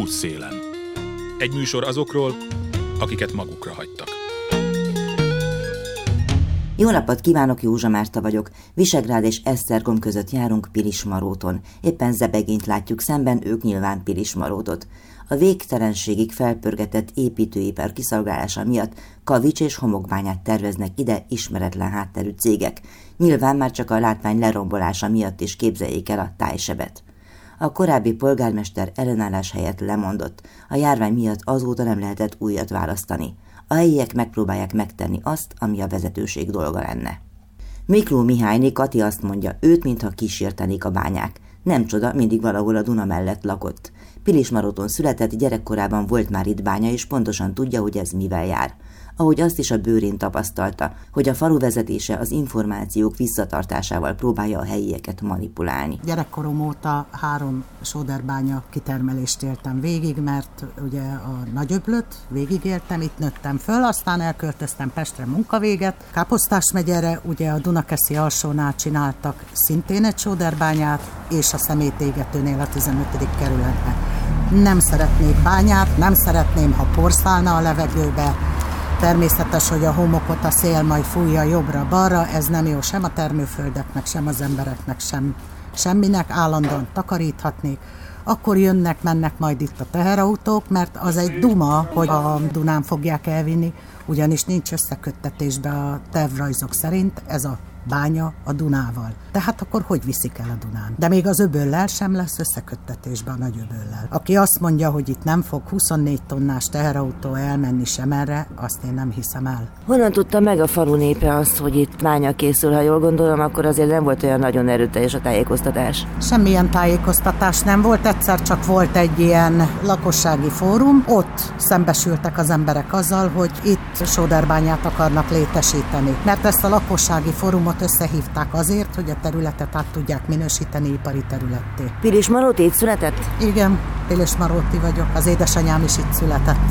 Útszélen. Egy műsor azokról, akiket magukra hagytak. Jó napot kívánok, Józsa Márta vagyok. Visegrád és Esztergom között járunk Pilismaróton. Éppen zebegényt látjuk szemben, ők nyilván Pilismarótot. A végtelenségig felpörgetett építőipar kiszolgálása miatt kavics és homokbányát terveznek ide ismeretlen hátterű cégek. Nyilván már csak a látvány lerombolása miatt is képzeljék el a tájsebet. A korábbi polgármester ellenállás helyett lemondott. A járvány miatt azóta nem lehetett újat választani. A helyiek megpróbálják megtenni azt, ami a vezetőség dolga lenne. Mikló Mihályné Kati azt mondja, őt mintha kísértenék a bányák. Nem csoda, mindig valahol a Duna mellett lakott. Pilismaroton született, gyerekkorában volt már itt bánya, és pontosan tudja, hogy ez mivel jár ahogy azt is a bőrén tapasztalta, hogy a falu vezetése az információk visszatartásával próbálja a helyieket manipulálni. Gyerekkorom óta három sóderbánya kitermelést éltem végig, mert ugye a nagyöblöt végigéltem, itt nőttem föl, aztán elköltöztem Pestre munkavéget. Káposztás megyere, ugye a Dunakeszi alsónál csináltak szintén egy sóderbányát, és a szemétégetőnél a 15. kerületben. Nem szeretnék bányát, nem szeretném, ha porszálna a levegőbe, Természetes, hogy a homokot a szél majd fújja jobbra-balra, ez nem jó sem a termőföldeknek, sem az embereknek, sem semminek, állandóan takaríthatnék. Akkor jönnek, mennek majd itt a teherautók, mert az egy duma, hogy a Dunán fogják elvinni, ugyanis nincs összeköttetésbe a tervrajzok szerint, ez a bánya a Dunával. Tehát akkor hogy viszik el a Dunán? De még az öböllel sem lesz összeköttetésbe a nagy öböllel. Aki azt mondja, hogy itt nem fog 24 tonnás teherautó elmenni sem erre, azt én nem hiszem el. Honnan tudta meg a falu népe azt, hogy itt bánya készül? Ha jól gondolom, akkor azért nem volt olyan nagyon erőteljes a tájékoztatás. Semmilyen tájékoztatás nem volt, egyszer csak volt egy ilyen lakossági fórum, ott szembesültek az emberek azzal, hogy itt sóderbányát akarnak létesíteni. Mert ezt a lakossági fórumot fórumot összehívták azért, hogy a területet át tudják minősíteni ipari területté. Pilis Maróti itt született? Igen, Pilis Maróti vagyok. Az édesanyám is itt született.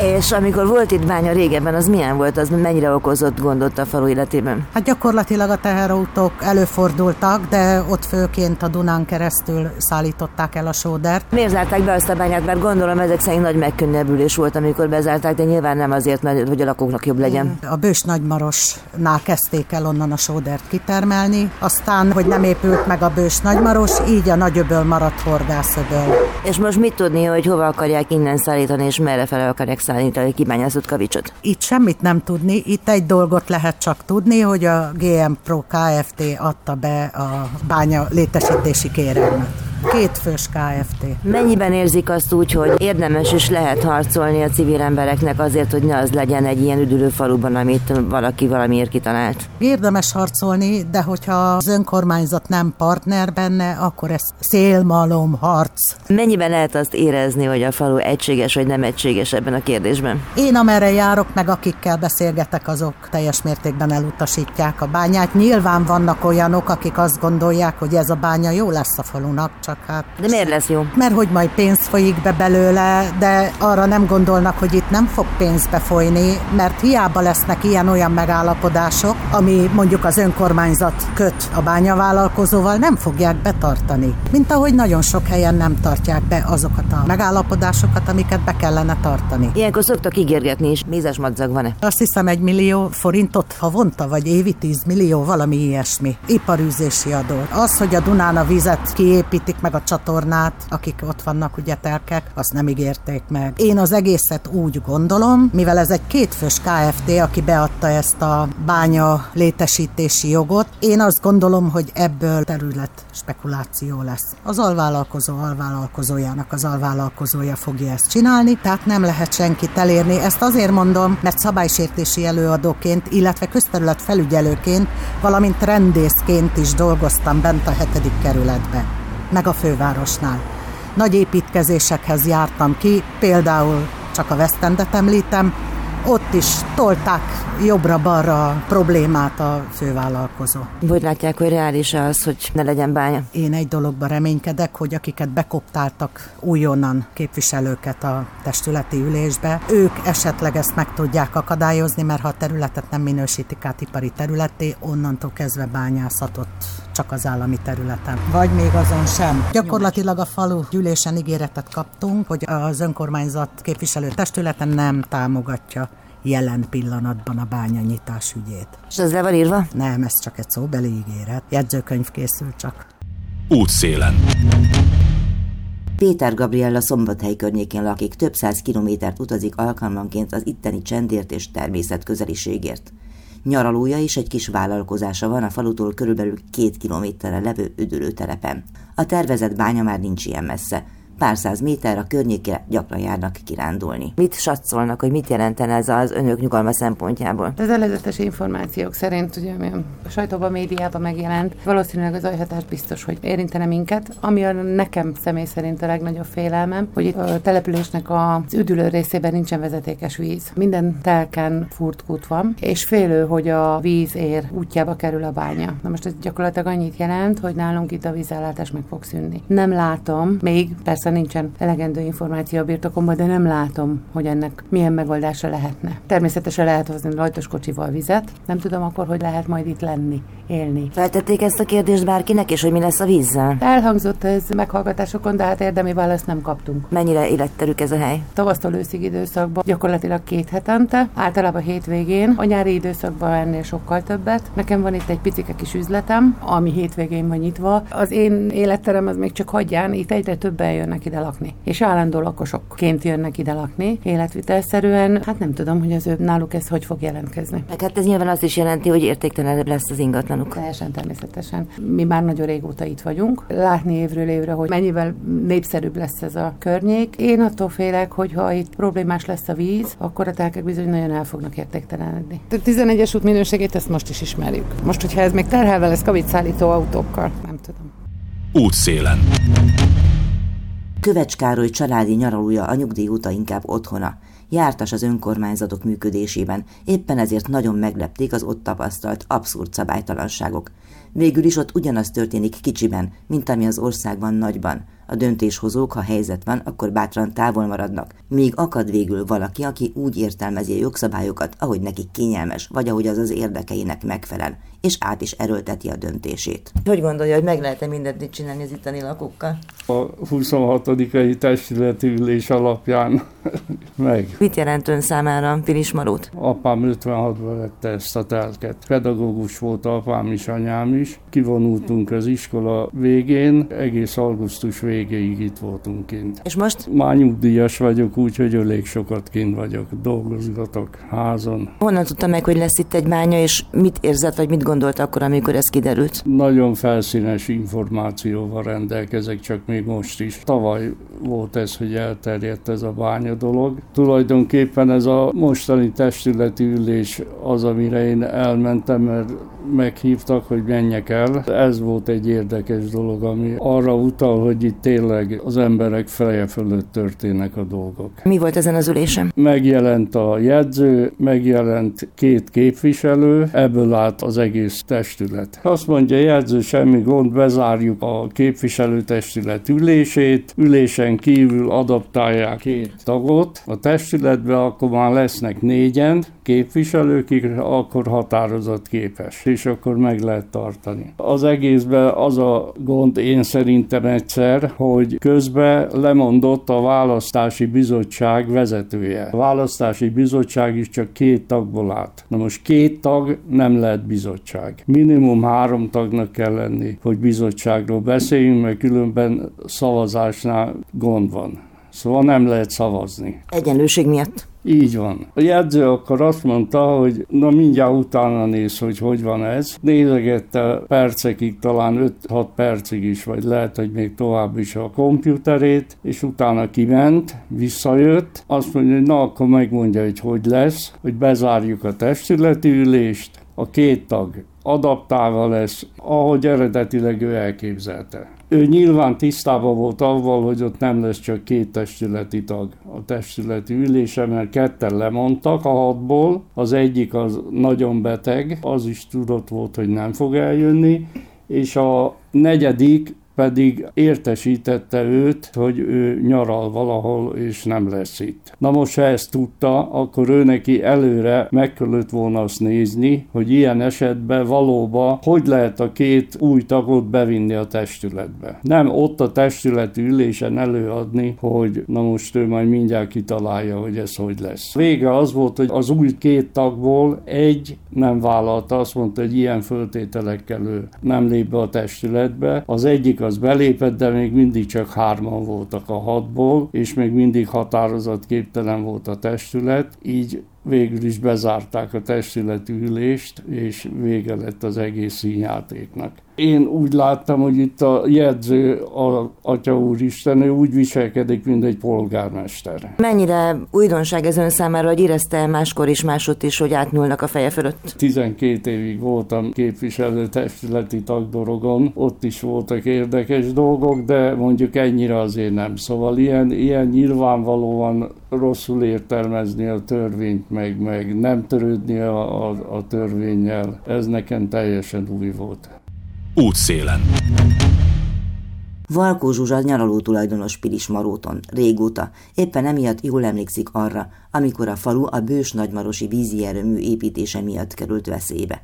És amikor volt itt bánya régebben, az milyen volt? Az mennyire okozott gondot a falu életében? Hát gyakorlatilag a teherautók előfordultak, de ott főként a Dunán keresztül szállították el a sódert. Miért zárták be azt a bányát? Mert gondolom ezek szerint nagy megkönnyebbülés volt, amikor bezárták, de nyilván nem azért, mert hogy a lakóknak jobb legyen. A Bős Nagymarosnál kezdték el onnan a sódert kitermelni, aztán, hogy nem épült meg a Bős Nagymaros, így a Nagyöböl maradt horgászöböl. És most mit tudni, hogy hova akarják innen szállítani, és merre fel akarják szállítani kibányázott kavicsot? Itt semmit nem tudni, itt egy dolgot lehet csak tudni, hogy a GM Pro Kft. adta be a bánya létesítési kérelmet. Két fős KFT. Mennyiben érzik azt úgy, hogy érdemes és lehet harcolni a civil embereknek azért, hogy ne az legyen egy ilyen üdülő faluban, amit valaki valamiért kitalált? Érdemes harcolni, de hogyha az önkormányzat nem partner benne, akkor ez szélmalom harc. Mennyiben lehet azt érezni, hogy a falu egységes vagy nem egységes ebben a kérdésben? Én amerre járok, meg akikkel beszélgetek, azok teljes mértékben elutasítják a bányát. Nyilván vannak olyanok, akik azt gondolják, hogy ez a bánya jó lesz a falunak, csak hát... De miért lesz jó? Mert hogy majd pénz folyik be belőle, de arra nem gondolnak, hogy itt nem fog pénz befolyni, mert hiába lesznek ilyen-olyan megállapodások, ami mondjuk az önkormányzat köt a bányavállalkozóval, nem fogják betartani. Mint ahogy nagyon sok helyen nem tartják be azokat a megállapodásokat, amiket be kellene tartani. Ilyenkor szoktak ígérgetni is. Mézes madzag van-e? Azt hiszem egy millió forintot havonta, vagy évi 10 millió, valami ilyesmi. Iparűzési adó. Az, hogy a Dunán a vizet kiépítik, meg a csatornát, akik ott vannak, ugye telkek, azt nem ígérték meg. Én az egészet úgy gondolom, mivel ez egy kétfős KFT, aki beadta ezt a bánya létesítési jogot, én azt gondolom, hogy ebből terület spekuláció lesz. Az alvállalkozó alvállalkozójának az alvállalkozója fogja ezt csinálni, tehát nem lehet senkit elérni. Ezt azért mondom, mert szabálysértési előadóként, illetve közterület felügyelőként, valamint rendészként is dolgoztam bent a hetedik kerületben meg a fővárosnál. Nagy építkezésekhez jártam ki, például csak a West említem, ott is tolták jobbra-balra a problémát a fővállalkozó. Hogy látják, hogy reális az, hogy ne legyen bánya? Én egy dologban reménykedek, hogy akiket bekoptáltak újonnan képviselőket a testületi ülésbe, ők esetleg ezt meg tudják akadályozni, mert ha a területet nem minősítik át ipari területé, onnantól kezdve bányászatot csak az állami területen. Vagy még azon sem. Gyakorlatilag a falu gyűlésen ígéretet kaptunk, hogy az önkormányzat képviselő testületen nem támogatja jelen pillanatban a bányanyitás ügyét. És ez le van írva? Nem, ez csak egy szóbeli ígéret. Jegyzőkönyv készül csak. Útszélen. Péter Gabriella Szombathely környékén lakik, több száz kilométert utazik alkalmanként az itteni csendért és természet közeliségért. Nyaralója és egy kis vállalkozása van a falutól körülbelül két kilométerre levő üdülőtelepen. A tervezett bánya már nincs ilyen messze, pár száz méter a környékre gyakran járnak kirándulni. Mit satszolnak, hogy mit jelenten ez az önök nyugalma szempontjából? Az előzetes információk szerint, ugye, ami a sajtóban, médiában megjelent, valószínűleg az ajhatás biztos, hogy érintene minket. Ami a nekem személy szerint a legnagyobb félelmem, hogy itt a településnek az üdülő részében nincsen vezetékes víz. Minden telken furt kút van, és félő, hogy a víz ér útjába kerül a bánya. Na most ez gyakorlatilag annyit jelent, hogy nálunk itt a vízellátás meg fog szűnni. Nem látom, még persze persze nincsen elegendő információ a birtokomban, de nem látom, hogy ennek milyen megoldása lehetne. Természetesen lehet hozni rajtos kocsival vizet, nem tudom akkor, hogy lehet majd itt lenni, élni. Feltették ezt a kérdést bárkinek, és hogy mi lesz a vízzel? Elhangzott ez meghallgatásokon, de hát érdemi választ nem kaptunk. Mennyire életterük ez a hely? Tavasztól őszig időszakban gyakorlatilag két hetente, általában hétvégén, a nyári időszakban ennél sokkal többet. Nekem van itt egy picike kis üzletem, ami hétvégén van nyitva. Az én életterem az még csak hagyján, itt egyre többen jönnek jönnek ide lakni. És állandó lakosokként jönnek ide lakni, életvitelszerűen. Hát nem tudom, hogy az ő náluk ez hogy fog jelentkezni. Meg hát ez nyilván azt is jelenti, hogy értéktelenebb lesz az ingatlanuk. Teljesen természetesen. Mi már nagyon régóta itt vagyunk. Látni évről évre, hogy mennyivel népszerűbb lesz ez a környék. Én attól félek, hogy ha itt problémás lesz a víz, akkor a telkek bizony nagyon el fognak értéktelenedni. A 11-es út minőségét ezt most is ismerjük. Most, hogyha ez még terhelve lesz kavicszállító autókkal, nem tudom. Útszélen. Kövecs Károly családi nyaralója a nyugdíj óta inkább otthona. Jártas az önkormányzatok működésében, éppen ezért nagyon meglepték az ott tapasztalt abszurd szabálytalanságok. Végül is ott ugyanaz történik kicsiben, mint ami az országban nagyban. A döntéshozók, ha helyzet van, akkor bátran távol maradnak, míg akad végül valaki, aki úgy értelmezi a jogszabályokat, ahogy neki kényelmes, vagy ahogy az az érdekeinek megfelel, és át is erőlteti a döntését. Hogy gondolja, hogy meg lehet-e mindent csinálni az itteni lakókkal? A 26. testületi ülés alapján meg. Mit jelent ön számára Pilismarót? Apám 56-ban vette ezt a telket. Pedagógus volt apám is, anyám is. Kivonultunk az iskola végén, egész augusztus végéig itt voltunk kint. És most? Már nyugdíjas vagyok, úgyhogy elég sokat kint vagyok, dolgozgatok házon. Honnan tudta meg, hogy lesz itt egy bánya, és mit érzett, vagy mit gondolt akkor, amikor ez kiderült? Nagyon felszínes információval rendelkezek, csak még most is. Tavaly volt ez, hogy elterjedt ez a bánya dolog. Tulajdonképpen ez a mostani testületi ülés az, amire én elmentem, mert meghívtak, hogy menjek el. Ez volt egy érdekes dolog, ami arra utal, hogy itt tényleg az emberek feje fölött történnek a dolgok. Mi volt ezen az ülésen? Megjelent a jegyző, megjelent két képviselő, ebből állt az egész testület. Azt mondja, jegyző, semmi gond, bezárjuk a képviselőtestület ülését, ülésen kívül adaptálják két tagot a testületbe, akkor már lesznek négyen képviselők, akkor határozat képes, és akkor meg lehet tartani. Az egészben az a gond én szerintem egyszer, hogy közben lemondott a választási bizottság vezetője. A választási bizottság is csak két tagból állt. Na most két tag nem lehet bizottság. Minimum három tagnak kell lenni, hogy bizottságról beszéljünk, mert különben szavazásnál gond van. Szóval nem lehet szavazni. Egyenlőség miatt. Így van. A jegyző akkor azt mondta, hogy na mindjárt utána néz, hogy hogy van ez. Nézegette percekig, talán 5-6 percig is, vagy lehet, hogy még tovább is a komputerét, és utána kiment, visszajött, azt mondja, hogy na akkor megmondja, hogy hogy lesz, hogy bezárjuk a testületi ülést, a két tag adaptálva lesz, ahogy eredetileg ő elképzelte. Ő nyilván tisztában volt avval, hogy ott nem lesz csak két testületi tag a testületi ülése, mert ketten lemondtak a hatból, az egyik az nagyon beteg, az is tudott volt, hogy nem fog eljönni, és a negyedik pedig értesítette őt, hogy ő nyaral valahol, és nem lesz itt. Na most, ha ezt tudta, akkor ő neki előre meg kellett volna azt nézni, hogy ilyen esetben valóban hogy lehet a két új tagot bevinni a testületbe. Nem ott a testületi ülésen előadni, hogy na most ő majd mindjárt kitalálja, hogy ez hogy lesz. Vége az volt, hogy az új két tagból egy nem vállalta, azt mondta, hogy ilyen föltételekkel ő nem lép be a testületbe. Az egyik az belépett, de még mindig csak hárman voltak a hatból, és még mindig határozatképtelen volt a testület, így végül is bezárták a testületi ülést, és vége lett az egész színjátéknak. Én úgy láttam, hogy itt a jegyző, a Atya Úristen, ő úgy viselkedik, mint egy polgármester. Mennyire újdonság ez ön számára, hogy érezte máskor is, másott is, hogy átnyúlnak a feje fölött? 12 évig voltam képviselő testületi tagdorogon, ott is voltak érdekes dolgok, de mondjuk ennyire azért nem. Szóval ilyen, ilyen nyilvánvalóan rosszul értelmezni a törvényt, meg, meg nem törődni a, a, a törvényel, ez nekem teljesen új volt. Útszélen. Valkó Zsuzsa nyaraló tulajdonos Pilis Maróton, régóta, éppen emiatt jól emlékszik arra, amikor a falu a bős nagymarosi vízi erőmű építése miatt került veszélybe.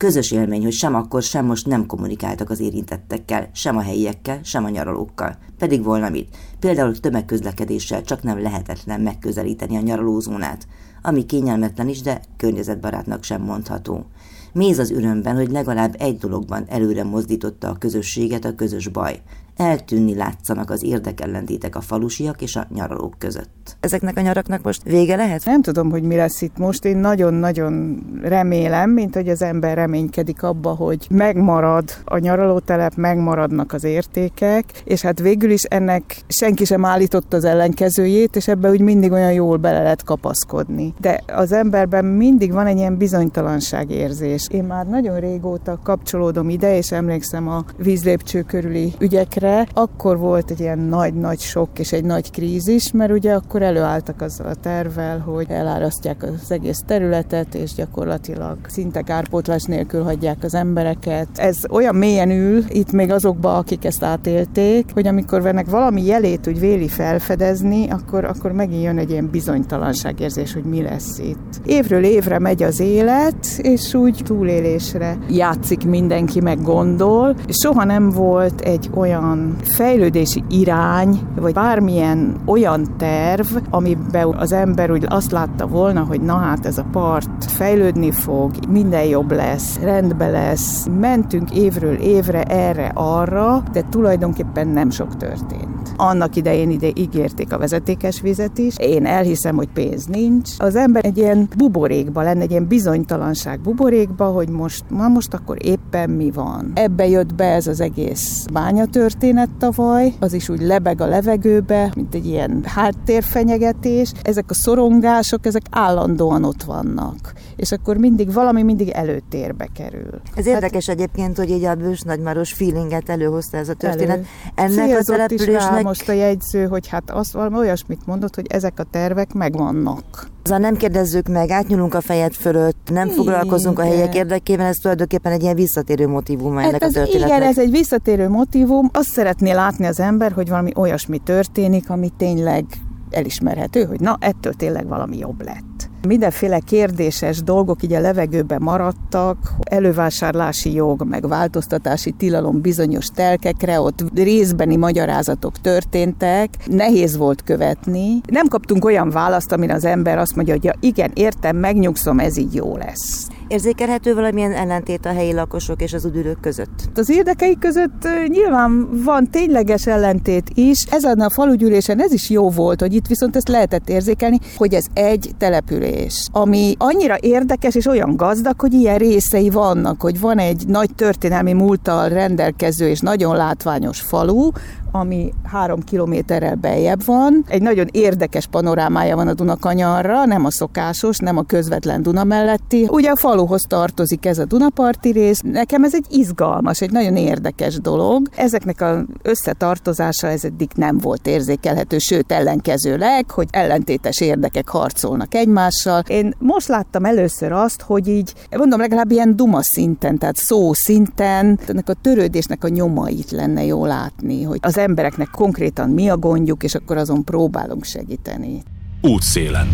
Közös élmény, hogy sem akkor, sem most nem kommunikáltak az érintettekkel, sem a helyiekkel, sem a nyaralókkal. Pedig volna mit. Például tömegközlekedéssel csak nem lehetetlen megközelíteni a nyaralózónát, ami kényelmetlen is, de környezetbarátnak sem mondható. Méz az örömben, hogy legalább egy dologban előre mozdította a közösséget a közös baj. Eltűnni látszanak az érdekellentétek a falusiak és a nyaralók között. Ezeknek a nyaraknak most vége lehet? Nem tudom, hogy mi lesz itt most. Én nagyon-nagyon remélem, mint hogy az ember reménykedik abba, hogy megmarad a nyaralótelep, megmaradnak az értékek, és hát végül is ennek senki sem állított az ellenkezőjét, és ebbe úgy mindig olyan jól bele lehet kapaszkodni. De az emberben mindig van egy ilyen bizonytalanság érzés. Én már nagyon régóta kapcsolódom ide, és emlékszem a vízlépcső körüli ügyekre, akkor volt egy ilyen nagy-nagy sok és egy nagy krízis, mert ugye akkor előálltak azzal a tervvel, hogy elárasztják az egész területet, és gyakorlatilag szinte kárpótlás nélkül hagyják az embereket. Ez olyan mélyen ül itt még azokba, akik ezt átélték, hogy amikor vennek valami jelét úgy véli felfedezni, akkor, akkor megint jön egy ilyen bizonytalanságérzés, hogy mi lesz itt. Évről évre megy az élet, és úgy túlélésre játszik mindenki, meg gondol, soha nem volt egy olyan fejlődési irány, vagy bármilyen olyan terv, amiben az ember úgy azt látta volna, hogy na hát ez a part fejlődni fog, minden jobb lesz, rendbe lesz. Mentünk évről évre erre-arra, de tulajdonképpen nem sok történt. Annak idején ide ígérték a vezetékes vizet is. Én elhiszem, hogy pénz nincs. Az ember egy ilyen buborékba lenne, egy ilyen bizonytalanság buborékba, hogy most, ma most akkor éppen mi van. Ebbe jött be ez az egész bányatörténet tavaly, az is úgy lebeg a levegőbe, mint egy ilyen háttérfenyegetés. Ezek a szorongások, ezek állandóan ott vannak. És akkor mindig valami mindig előtérbe kerül. Ez hát, érdekes egyébként, hogy így a bős nagymaros feelinget előhozta ez a történet. Elő. Ennek Célzott a településnek rá most a jegyző, hogy hát azt valami olyasmit mondott, hogy ezek a tervek megvannak. Azzal nem kérdezzük meg, átnyúlunk a fejed fölött, nem igen. foglalkozunk a helyek érdekében, ez tulajdonképpen egy ilyen visszatérő motivum hát ennek ez, a történetnek. Igen, ez egy visszatérő motivum. Azt szeretné látni az ember, hogy valami olyasmi történik, ami tényleg elismerhető, hogy na, ettől tényleg valami jobb lett. Mindenféle kérdéses dolgok így a levegőben maradtak, elővásárlási jog, meg változtatási tilalom bizonyos telkekre, ott részbeni magyarázatok történtek, nehéz volt követni. Nem kaptunk olyan választ, amire az ember azt mondja, hogy ja, igen, értem, megnyugszom, ez így jó lesz. Érzékelhető valamilyen ellentét a helyi lakosok és az üdülők között? Az érdekei között nyilván van tényleges ellentét is. Ezen a falugyűlésen ez is jó volt, hogy itt viszont ezt lehetett érzékelni, hogy ez egy település, ami annyira érdekes és olyan gazdag, hogy ilyen részei vannak, hogy van egy nagy történelmi múlttal rendelkező és nagyon látványos falu, ami három kilométerrel beljebb van. Egy nagyon érdekes panorámája van a Dunakanyarra, nem a szokásos, nem a közvetlen Duna melletti. Ugye a faluhoz tartozik ez a Dunaparti rész. Nekem ez egy izgalmas, egy nagyon érdekes dolog. Ezeknek az összetartozása ez eddig nem volt érzékelhető, sőt ellenkezőleg, hogy ellentétes érdekek harcolnak egymással. Én most láttam először azt, hogy így, mondom, legalább ilyen duma szinten, tehát szó szinten, ennek a törődésnek a nyomait lenne jó látni, hogy az embereknek konkrétan mi a gondjuk, és akkor azon próbálunk segíteni. Útszélen.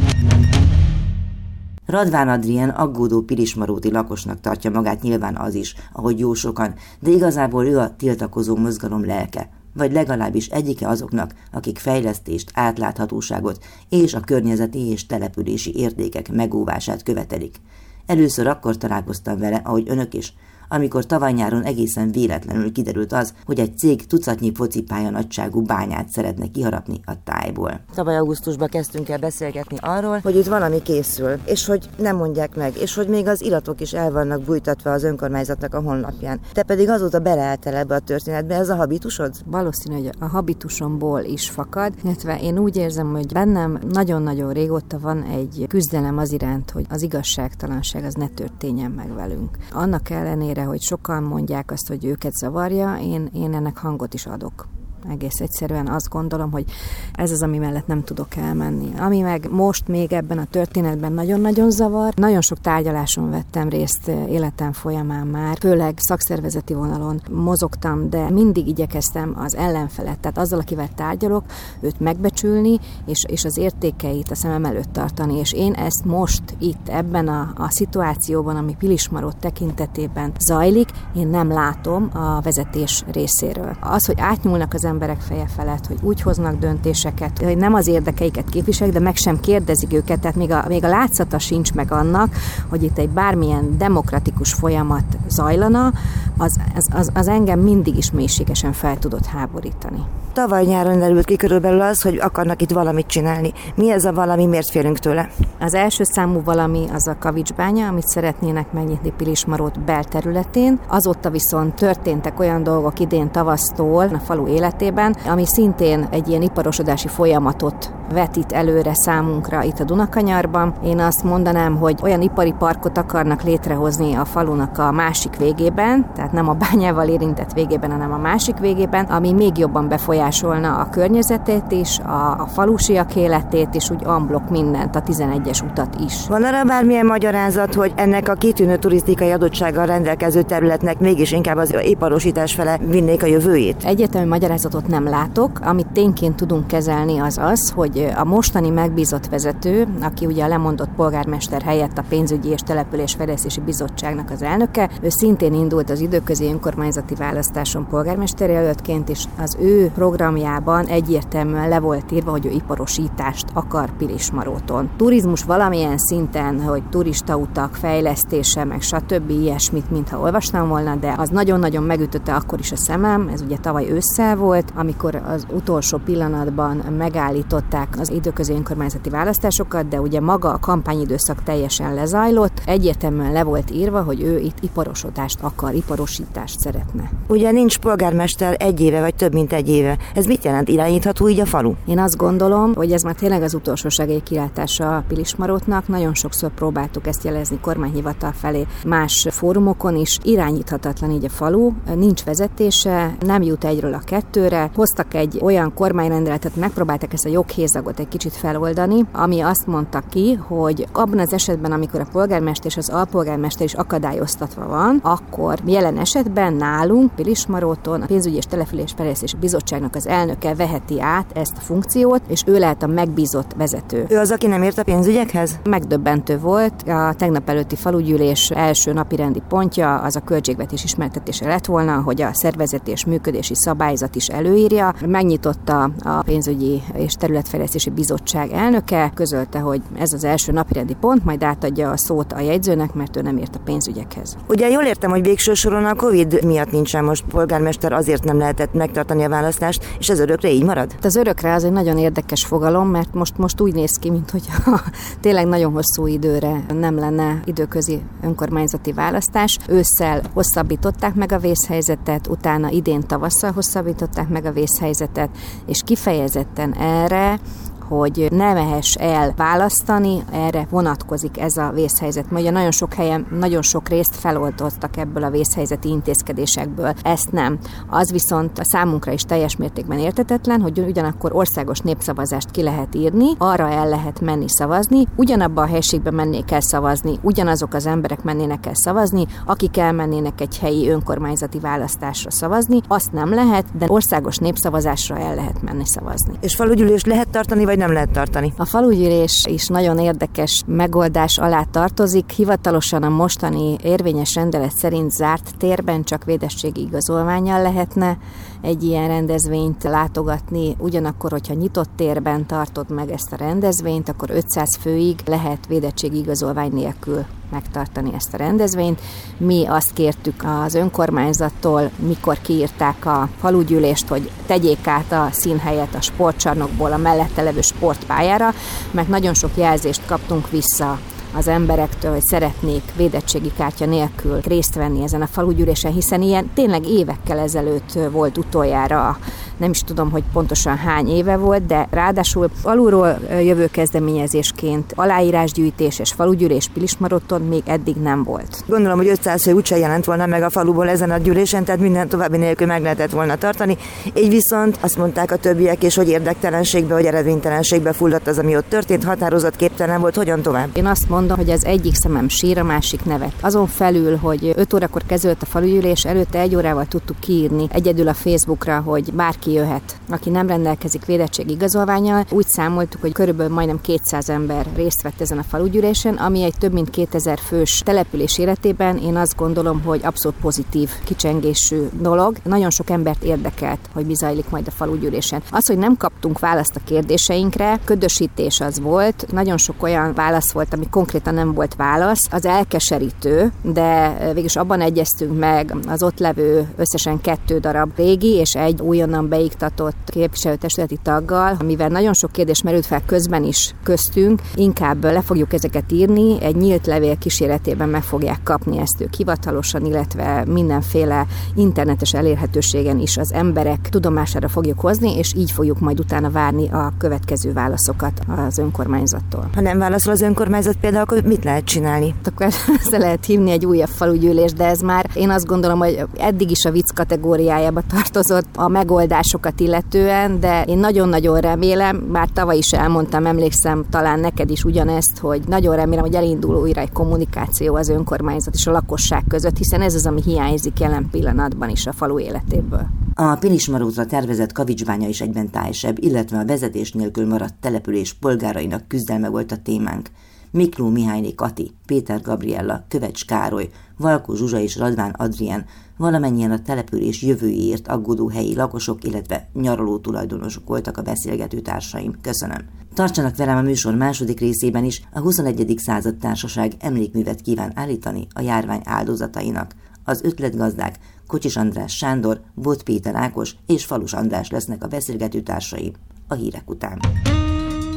Radván Adrien aggódó Pirismaróti lakosnak tartja magát nyilván az is, ahogy jó sokan, de igazából ő a tiltakozó mozgalom lelke, vagy legalábbis egyike azoknak, akik fejlesztést, átláthatóságot és a környezeti és települési értékek megóvását követelik. Először akkor találkoztam vele, ahogy önök is, amikor tavaly nyáron egészen véletlenül kiderült az, hogy egy cég tucatnyi focipálya nagyságú bányát szeretne kiharapni a tájból. Tavaly augusztusban kezdtünk el beszélgetni arról, hogy itt valami készül, és hogy nem mondják meg, és hogy még az iratok is el vannak bújtatva az önkormányzatnak a honlapján. Te pedig azóta beleálltál ebbe a történetbe, ez a habitusod? Valószínű, hogy a habitusomból is fakad, illetve én úgy érzem, hogy bennem nagyon-nagyon régóta van egy küzdelem az iránt, hogy az igazságtalanság az ne történjen meg velünk. Annak ellenére, ellenére, hogy sokan mondják azt, hogy őket zavarja, én, én ennek hangot is adok egész egyszerűen azt gondolom, hogy ez az, ami mellett nem tudok elmenni. Ami meg most még ebben a történetben nagyon-nagyon zavar. Nagyon sok tárgyaláson vettem részt eh, életem folyamán már, főleg szakszervezeti vonalon mozogtam, de mindig igyekeztem az ellenfelet, tehát azzal, akivel tárgyalok, őt megbecsülni, és, és az értékeit a szemem előtt tartani. És én ezt most itt, ebben a, a szituációban, ami Pilismarot tekintetében zajlik, én nem látom a vezetés részéről. Az, hogy átnyúlnak az emberek feje felett, hogy úgy hoznak döntéseket, hogy nem az érdekeiket képviselik, de meg sem kérdezik őket, tehát még a, még a látszata sincs meg annak, hogy itt egy bármilyen demokratikus folyamat zajlana, az, az, az, az engem mindig is mélységesen fel tudott háborítani. Tavaly nyáron derült ki körülbelül az, hogy akarnak itt valamit csinálni. Mi ez a valami, miért félünk tőle? Az első számú valami az a kavicsbánya, amit szeretnének megnyitni Pilismarót belterületén. Azóta viszont történtek olyan dolgok idén tavasztól a falu életében, ami szintén egy ilyen iparosodási folyamatot vetít előre számunkra itt a Dunakanyarban. Én azt mondanám, hogy olyan ipari parkot akarnak létrehozni a falunak a másik végében, tehát nem a bányával érintett végében, hanem a másik végében, ami még jobban befolyásolna a környezetét is, a, a falusiak életét, és úgy amblok mindent, a 11-es utat is. Van arra bármilyen magyarázat, hogy ennek a kitűnő turisztikai adottsággal rendelkező területnek mégis inkább az iparosítás fele vinnék a jövőjét? Egyetemi magyarázatot nem látok. Amit tényként tudunk kezelni az az, hogy a mostani megbízott vezető, aki ugye a lemondott polgármester helyett a pénzügyi és településfejlesztési bizottságnak az elnöke, ő szintén indult az időközi önkormányzati választáson polgármester jelöltként, és az ő programjában egyértelműen le volt írva, hogy ő iparosítást akar Pilismaróton. Turizmus valamilyen szinten, hogy turistautak fejlesztése, meg stb. ilyesmit, mintha olvastam volna, de az nagyon-nagyon megütötte akkor is a szemem, ez ugye tavaly ősszel volt, amikor az utolsó pillanatban megállították az időközi önkormányzati választásokat, de ugye maga a kampányidőszak teljesen lezajlott, egyértelműen le volt írva, hogy ő itt iparosodást akar, iparosítást szeretne. Ugye nincs polgármester egy éve, vagy több mint egy éve. Ez mit jelent? Irányítható így a falu? Én azt gondolom, hogy ez már tényleg az utolsó kilátása a Pilismarótnak. Nagyon sokszor próbáltuk ezt jelezni kormányhivatal felé más fórumokon is. Irányíthatatlan így a falu, nincs vezetése, nem jut egyről a kettőre. Hoztak egy olyan kormányrendeletet, megpróbáltak ezt a joghéz hézagot egy kicsit feloldani, ami azt mondta ki, hogy abban az esetben, amikor a polgármester és az alpolgármester is akadályoztatva van, akkor jelen esetben nálunk, Pilismaróton, a pénzügyi és településfejlesztési bizottságnak az elnöke veheti át ezt a funkciót, és ő lehet a megbízott vezető. Ő az, aki nem ért a pénzügyekhez? Megdöbbentő volt. A tegnap előtti falugyűlés első napirendi pontja az a költségvetés ismertetése lett volna, hogy a szervezeti és működési szabályzat is előírja. Megnyitotta a pénzügyi és területfejlesztési Fejlesztési Bizottság elnöke közölte, hogy ez az első napirendi pont, majd átadja a szót a jegyzőnek, mert ő nem ért a pénzügyekhez. Ugye jól értem, hogy végső soron a Covid miatt nincsen most polgármester, azért nem lehetett megtartani a választást, és ez örökre így marad? Az örökre az egy nagyon érdekes fogalom, mert most, most úgy néz ki, mintha tényleg nagyon hosszú időre nem lenne időközi önkormányzati választás. Ősszel hosszabbították meg a vészhelyzetet, utána idén tavasszal hosszabbították meg a vészhelyzetet, és kifejezetten erre hogy ne mehess el választani, erre vonatkozik ez a vészhelyzet. Ugye nagyon sok helyen, nagyon sok részt feloldottak ebből a vészhelyzeti intézkedésekből. Ezt nem. Az viszont a számunkra is teljes mértékben értetetlen, hogy ugyanakkor országos népszavazást ki lehet írni, arra el lehet menni szavazni, ugyanabba a helységbe mennék el szavazni, ugyanazok az emberek mennének el szavazni, akik elmennének egy helyi önkormányzati választásra szavazni, azt nem lehet, de országos népszavazásra el lehet menni szavazni. És falugyűlést lehet tartani, vagy vagy nem lehet tartani. A falugyűlés is nagyon érdekes megoldás alá tartozik. Hivatalosan a mostani érvényes rendelet szerint zárt térben csak védességi igazolványjal lehetne egy ilyen rendezvényt látogatni. Ugyanakkor, hogyha nyitott térben tartod meg ezt a rendezvényt, akkor 500 főig lehet védettségi igazolvány nélkül megtartani ezt a rendezvényt. Mi azt kértük az önkormányzattól, mikor kiírták a falugyűlést, hogy tegyék át a színhelyet a sportcsarnokból a mellette levő sportpályára, mert nagyon sok jelzést kaptunk vissza az emberektől, hogy szeretnék védettségi kártya nélkül részt venni ezen a falugyűlésen, hiszen ilyen tényleg évekkel ezelőtt volt utoljára nem is tudom, hogy pontosan hány éve volt, de ráadásul alulról jövő kezdeményezésként aláírásgyűjtés és falugyűlés Pilismaroton még eddig nem volt. Gondolom, hogy 500 fő úgyse jelent volna meg a faluból ezen a gyűlésen, tehát minden további nélkül meg lehetett volna tartani. Így viszont azt mondták a többiek, és hogy érdektelenségbe, vagy eredménytelenségbe fulladt az, ami ott történt, határozat képtelen volt, hogyan tovább? Én azt mondom, hogy az egyik szemem sír, a másik nevet. Azon felül, hogy 5 órakor kezdődött a falugyűlés, előtte egy órával tudtuk kiírni egyedül a Facebookra, hogy bárki jöhet, aki nem rendelkezik védettség igazolványal. Úgy számoltuk, hogy körülbelül majdnem 200 ember részt vett ezen a falugyűlésen, ami egy több mint 2000 fős település életében én azt gondolom, hogy abszolút pozitív kicsengésű dolog. Nagyon sok embert érdekelt, hogy mi zajlik majd a falugyűlésen. Az, hogy nem kaptunk választ a kérdéseinkre, ködösítés az volt, nagyon sok olyan válasz volt, ami konkrétan nem volt válasz, az elkeserítő, de végülis abban egyeztünk meg az ott levő összesen kettő darab régi és egy újonnan beiktatott képviselőtestületi taggal, amivel nagyon sok kérdés merült fel közben is köztünk, inkább le fogjuk ezeket írni, egy nyílt levél kíséretében meg fogják kapni ezt ők hivatalosan, illetve mindenféle internetes elérhetőségen is az emberek tudomására fogjuk hozni, és így fogjuk majd utána várni a következő válaszokat az önkormányzattól. Ha nem válaszol az önkormányzat például, akkor mit lehet csinálni? Akkor össze lehet hívni egy újabb falugyűlés, de ez már én azt gondolom, hogy eddig is a vicc kategóriájába tartozott a megoldás kihívásokat illetően, de én nagyon-nagyon remélem, már tavaly is elmondtam, emlékszem talán neked is ugyanezt, hogy nagyon remélem, hogy elindul újra egy kommunikáció az önkormányzat és a lakosság között, hiszen ez az, ami hiányzik jelen pillanatban is a falu életéből. A Pilismarótra tervezett kavicsbánya is egyben tájsebb, illetve a vezetés nélkül maradt település polgárainak küzdelme volt a témánk. Mikló Mihályné Kati, Péter Gabriella, Kövecs Károly, Valkó Zsuzsa és Radván Adrien valamennyien a település jövőjéért aggódó helyi lakosok, illetve nyaraló tulajdonosok voltak a beszélgető társaim. Köszönöm. Tartsanak velem a műsor második részében is, a 21. század társaság emlékművet kíván állítani a járvány áldozatainak. Az ötletgazdák Kocsis András Sándor, Bot Péter Ákos és Falus András lesznek a beszélgető társaim a hírek után.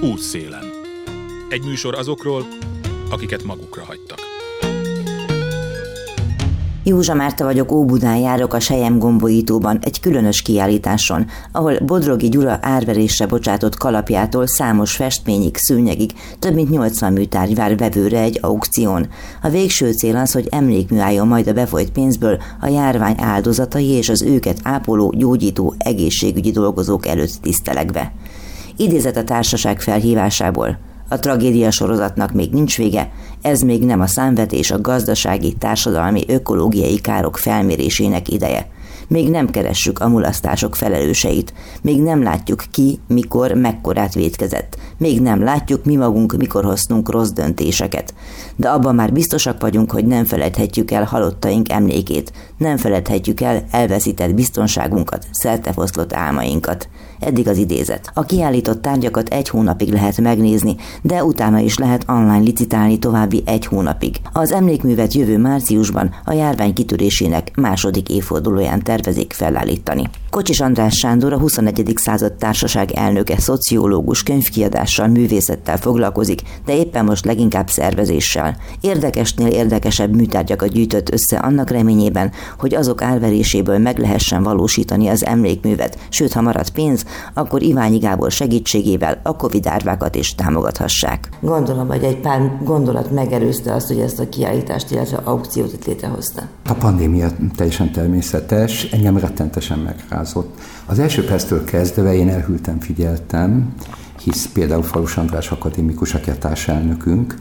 Útszélen. Egy műsor azokról, akiket magukra hagytak. Józsa Márta vagyok, Óbudán járok a Sejem gombolítóban egy különös kiállításon, ahol Bodrogi Gyula árverésre bocsátott kalapjától számos festményig, szőnyegig több mint 80 műtárgy vár vevőre egy aukción. A végső cél az, hogy emlékmű álljon majd a befolyt pénzből a járvány áldozatai és az őket ápoló, gyógyító, egészségügyi dolgozók előtt tisztelegve. Idézet a társaság felhívásából – a tragédia sorozatnak még nincs vége, ez még nem a számvetés a gazdasági, társadalmi, ökológiai károk felmérésének ideje. Még nem keressük a mulasztások felelőseit, még nem látjuk ki, mikor, mekkorát vétkezett, Még nem látjuk mi magunk, mikor hoztunk rossz döntéseket. De abban már biztosak vagyunk, hogy nem feledhetjük el halottaink emlékét, nem feledhetjük el elveszített biztonságunkat, szertefoszlott álmainkat. Eddig az idézet. A kiállított tárgyakat egy hónapig lehet megnézni, de utána is lehet online licitálni további egy hónapig. Az emlékművet jövő márciusban a járvány kitörésének második évfordulóján tervezik felállítani. Kocsis András Sándor a 21. század társaság elnöke, szociológus, könyvkiadással, művészettel foglalkozik, de éppen most leginkább szervezéssel. Érdekesnél érdekesebb műtárgyakat gyűjtött össze annak reményében, hogy azok árveréséből meg lehessen valósítani az emlékművet, sőt, ha marad pénz, akkor Iványi Gábor segítségével a Covid árvákat is támogathassák. Gondolom, hogy egy pár gondolat megerőzte azt, hogy ezt a kiállítást, illetve aukciót itt létrehozta. A pandémia teljesen természetes, engem rettentesen megrázott. Az első perctől kezdve én elhűltem, figyeltem, hisz például Falus András akadémikus, aki a társelnökünk,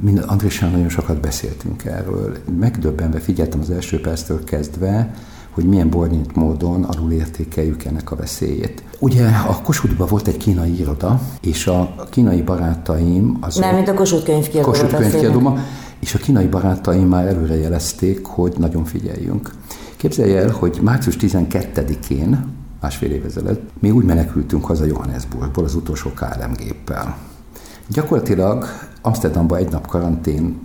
mind Andréssal nagyon sokat beszéltünk erről. Megdöbbenve figyeltem az első perctől kezdve, hogy milyen bornyit módon alul értékeljük ennek a veszélyét. Ugye a Kossuthban volt egy kínai iroda, és a kínai barátaim... Az Nem, mint a Kossuth könyvkiadó. Kossuth könyvkiadó, és a kínai barátaim már előrejelezték, hogy nagyon figyeljünk. Képzelj el, hogy március 12-én, másfél év ezelőtt, mi úgy menekültünk haza Johannesburgból az utolsó KLM géppel. Gyakorlatilag Amsterdamba egy nap karantén